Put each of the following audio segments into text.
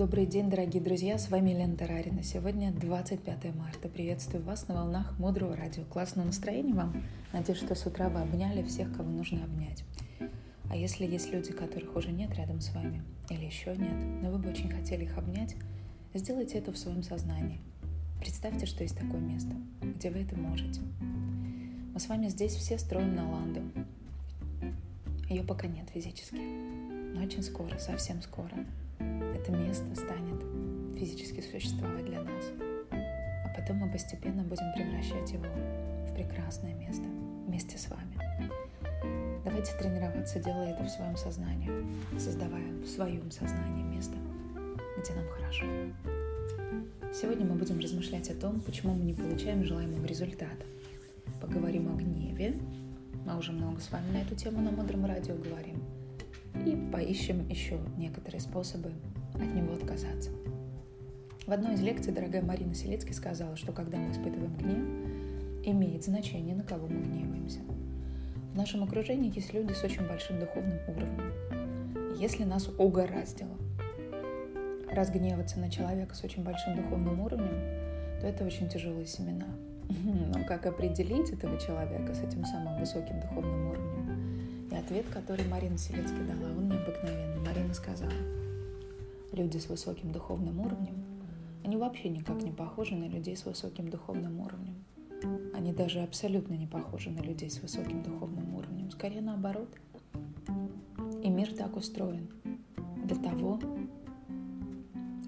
Добрый день, дорогие друзья, с вами Лена Тарарина. Сегодня 25 марта. Приветствую вас на волнах Мудрого радио. Классного настроения вам. Надеюсь, что с утра вы обняли всех, кого нужно обнять. А если есть люди, которых уже нет рядом с вами, или еще нет, но вы бы очень хотели их обнять, сделайте это в своем сознании. Представьте, что есть такое место, где вы это можете. Мы с вами здесь все строим на Ланду. Ее пока нет физически, но очень скоро, совсем скоро это место станет физически существовать для нас. А потом мы постепенно будем превращать его в прекрасное место вместе с вами. Давайте тренироваться, делая это в своем сознании, создавая в своем сознании место, где нам хорошо. Сегодня мы будем размышлять о том, почему мы не получаем желаемого результата. Поговорим о гневе. Мы уже много с вами на эту тему на Мудром радио говорим. И поищем еще некоторые способы от него отказаться. В одной из лекций дорогая Марина Селецкий сказала, что когда мы испытываем гнев, имеет значение, на кого мы гневаемся. В нашем окружении есть люди с очень большим духовным уровнем. Если нас угораздило разгневаться на человека с очень большим духовным уровнем, то это очень тяжелые семена. Но как определить этого человека с этим самым высоким духовным уровнем? И ответ, который Марина Селецкий дала, он необыкновенный. Марина сказала, люди с высоким духовным уровнем, они вообще никак не похожи на людей с высоким духовным уровнем. Они даже абсолютно не похожи на людей с высоким духовным уровнем. Скорее наоборот. И мир так устроен для того,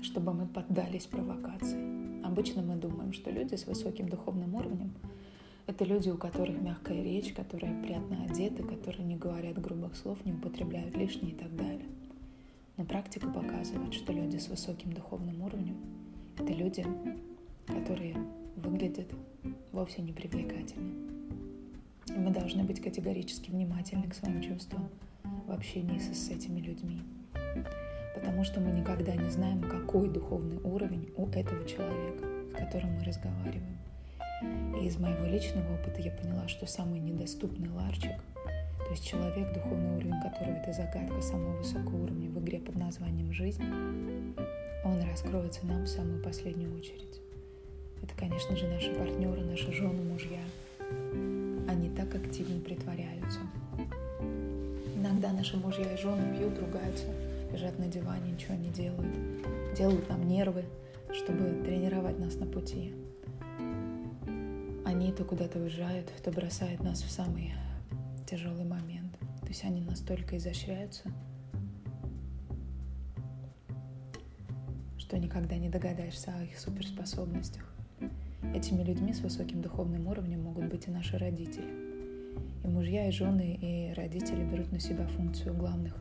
чтобы мы поддались провокации. Обычно мы думаем, что люди с высоким духовным уровнем — это люди, у которых мягкая речь, которые приятно одеты, которые не говорят грубых слов, не употребляют лишнее и так далее. Но практика показывает, что люди с высоким духовным уровнем — это люди, которые выглядят вовсе не привлекательны. И мы должны быть категорически внимательны к своим чувствам в общении с, с этими людьми. Потому что мы никогда не знаем, какой духовный уровень у этого человека, с которым мы разговариваем. И из моего личного опыта я поняла, что самый недоступный ларчик есть человек, духовный уровень которого это загадка самого высокого уровня в игре под названием «Жизнь», он раскроется нам в самую последнюю очередь. Это, конечно же, наши партнеры, наши жены, мужья. Они так активно притворяются. Иногда наши мужья и жены пьют, ругаются, лежат на диване, ничего не делают. Делают нам нервы, чтобы тренировать нас на пути. Они то куда-то уезжают, то бросают нас в самый тяжелый момент. То есть они настолько изощряются, что никогда не догадаешься о их суперспособностях. Этими людьми с высоким духовным уровнем могут быть и наши родители. И мужья, и жены, и родители берут на себя функцию главных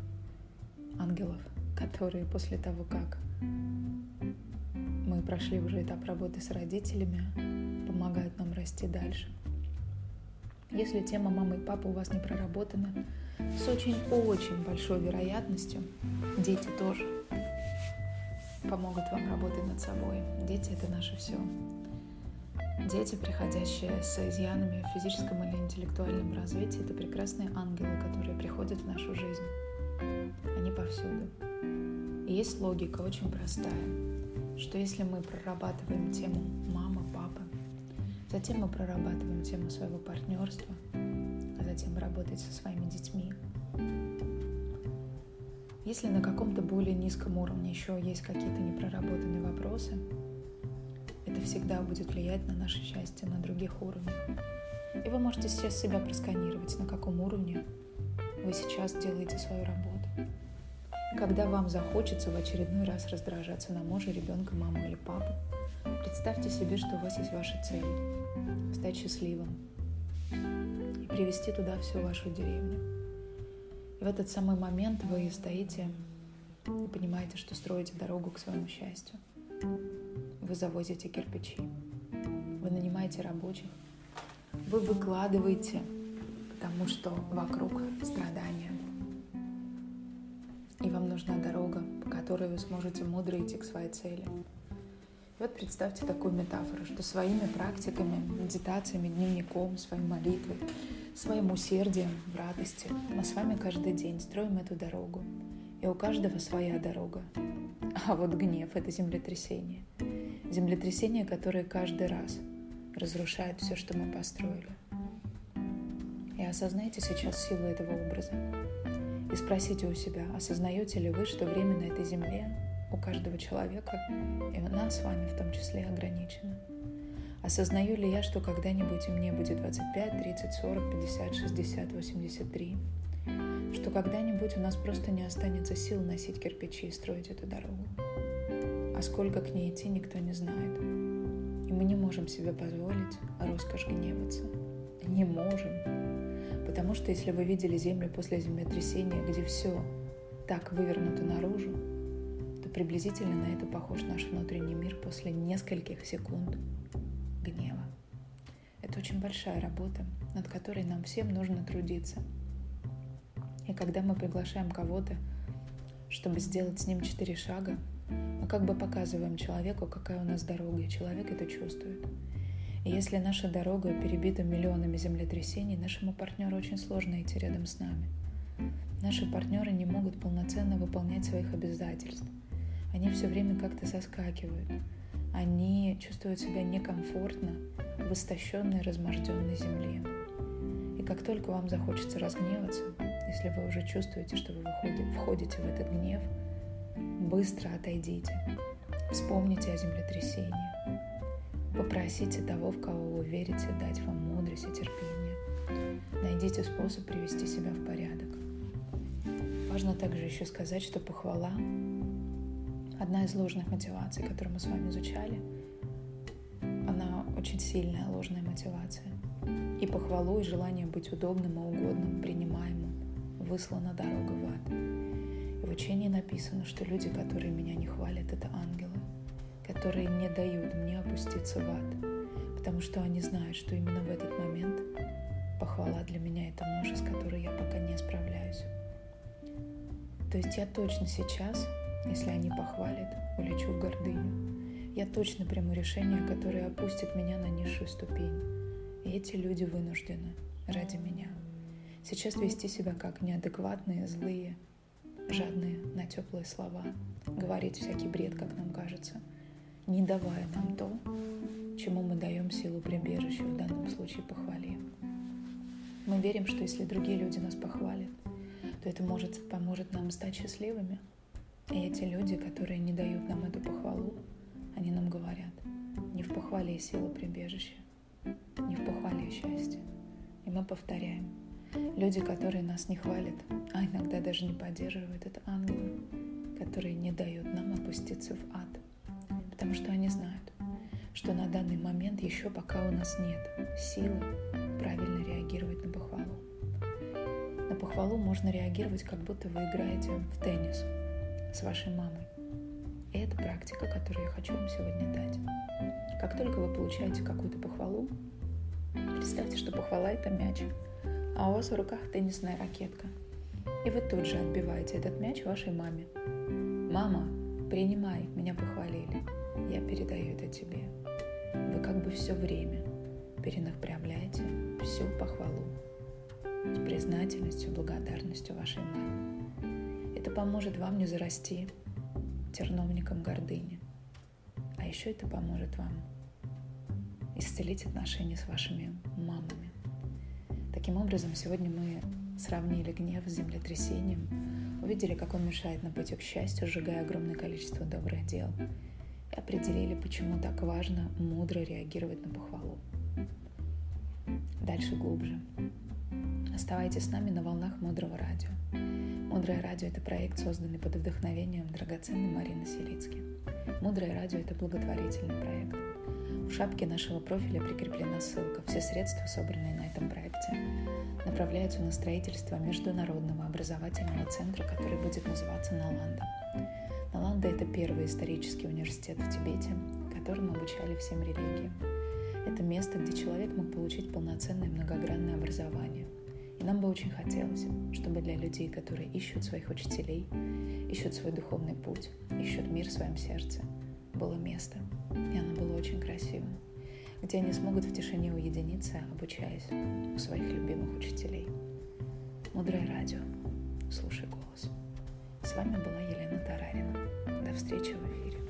ангелов, которые после того, как мы прошли уже этап работы с родителями, помогают нам расти дальше – если тема мамы и папы у вас не проработана, с очень-очень большой вероятностью дети тоже помогут вам работать над собой. Дети — это наше все. Дети, приходящие с изъянами в физическом или интеллектуальном развитии, это прекрасные ангелы, которые приходят в нашу жизнь. Они повсюду. И есть логика очень простая, что если мы прорабатываем тему мама, папа, Затем мы прорабатываем тему своего партнерства, а затем работать со своими детьми. Если на каком-то более низком уровне еще есть какие-то непроработанные вопросы, это всегда будет влиять на наше счастье на других уровнях. И вы можете сейчас себя просканировать, на каком уровне вы сейчас делаете свою работу. Когда вам захочется в очередной раз раздражаться на мужа, ребенка, маму или папу, представьте себе, что у вас есть ваша цель – стать счастливым и привести туда всю вашу деревню. И в этот самый момент вы стоите и понимаете, что строите дорогу к своему счастью. Вы завозите кирпичи, вы нанимаете рабочих, вы выкладываете, потому что вокруг страдания. И вам нужна дорога, по которой вы сможете мудро идти к своей цели. Вот представьте такую метафору, что своими практиками, медитациями, дневником, своей молитвой, своим усердием в радости мы с вами каждый день строим эту дорогу. И у каждого своя дорога. А вот гнев — это землетрясение. Землетрясение, которое каждый раз разрушает все, что мы построили. И осознайте сейчас силу этого образа. И спросите у себя, осознаете ли вы, что время на этой земле у каждого человека, и у нас с вами в том числе, ограничено. Осознаю ли я, что когда-нибудь мне будет 25, 30, 40, 50, 60, 83? Что когда-нибудь у нас просто не останется сил носить кирпичи и строить эту дорогу? А сколько к ней идти, никто не знает. И мы не можем себе позволить роскошь гневаться. Не можем. Потому что если вы видели Землю после землетрясения, где все так вывернуто наружу, приблизительно на это похож наш внутренний мир после нескольких секунд гнева. Это очень большая работа, над которой нам всем нужно трудиться. И когда мы приглашаем кого-то, чтобы сделать с ним четыре шага, мы как бы показываем человеку, какая у нас дорога, и человек это чувствует. И если наша дорога перебита миллионами землетрясений, нашему партнеру очень сложно идти рядом с нами. Наши партнеры не могут полноценно выполнять своих обязательств. Они все время как-то соскакивают они чувствуют себя некомфортно в истощенной, разможденной земле. И как только вам захочется разгневаться, если вы уже чувствуете, что вы выходите, входите в этот гнев, быстро отойдите. Вспомните о землетрясении. Попросите того, в кого вы верите, дать вам мудрость и терпение. Найдите способ привести себя в порядок. Важно также еще сказать, что похвала одна из ложных мотиваций, которую мы с вами изучали, она очень сильная ложная мотивация. И похвалу, и желание быть удобным и угодным, принимаемым, выслана дорога в ад. И в учении написано, что люди, которые меня не хвалят, это ангелы, которые не дают мне опуститься в ад, потому что они знают, что именно в этот момент похвала для меня это нож, с которой я пока не справляюсь. То есть я точно сейчас если они похвалят, улечу в гордыню. Я точно приму решение, которое опустит меня на низшую ступень. И эти люди вынуждены ради меня. Сейчас вести себя как неадекватные, злые, жадные на теплые слова, говорить всякий бред, как нам кажется, не давая нам то, чему мы даем силу прибежища, в данном случае похвале. Мы верим, что если другие люди нас похвалят, то это может поможет нам стать счастливыми – и эти люди, которые не дают нам эту похвалу, они нам говорят, не в похвале сила прибежища, не в похвале счастья. И мы повторяем. Люди, которые нас не хвалят, а иногда даже не поддерживают, это ангелы, которые не дают нам опуститься в ад. Потому что они знают, что на данный момент еще пока у нас нет силы правильно реагировать на похвалу. На похвалу можно реагировать, как будто вы играете в теннис – с вашей мамой. И это практика, которую я хочу вам сегодня дать. Как только вы получаете какую-то похвалу, представьте, что похвала – это мяч, а у вас в руках теннисная ракетка. И вы тут же отбиваете этот мяч вашей маме. «Мама, принимай, меня похвалили. Я передаю это тебе». Вы как бы все время перенаправляете всю похвалу с признательностью, благодарностью вашей маме. Это поможет вам не зарасти терновником гордыни. А еще это поможет вам исцелить отношения с вашими мамами. Таким образом, сегодня мы сравнили гнев с землетрясением, увидели, как он мешает на пути к счастью, сжигая огромное количество добрых дел, и определили, почему так важно мудро реагировать на похвалу. Дальше глубже. Оставайтесь с нами на волнах Мудрого Радио. Мудрое радио – это проект, созданный под вдохновением драгоценной Марины Селицки. Мудрое радио – это благотворительный проект. В шапке нашего профиля прикреплена ссылка. Все средства, собранные на этом проекте, направляются на строительство международного образовательного центра, который будет называться Наланда. Наланда – это первый исторический университет в Тибете, которым обучали всем религиям. Это место, где человек мог получить полноценное многогранное образование – и нам бы очень хотелось, чтобы для людей, которые ищут своих учителей, ищут свой духовный путь, ищут мир в своем сердце, было место, и оно было очень красивым, где они смогут в тишине уединиться, обучаясь у своих любимых учителей. Мудрое радио. Слушай голос. с вами была Елена Тарарина. До встречи в эфире.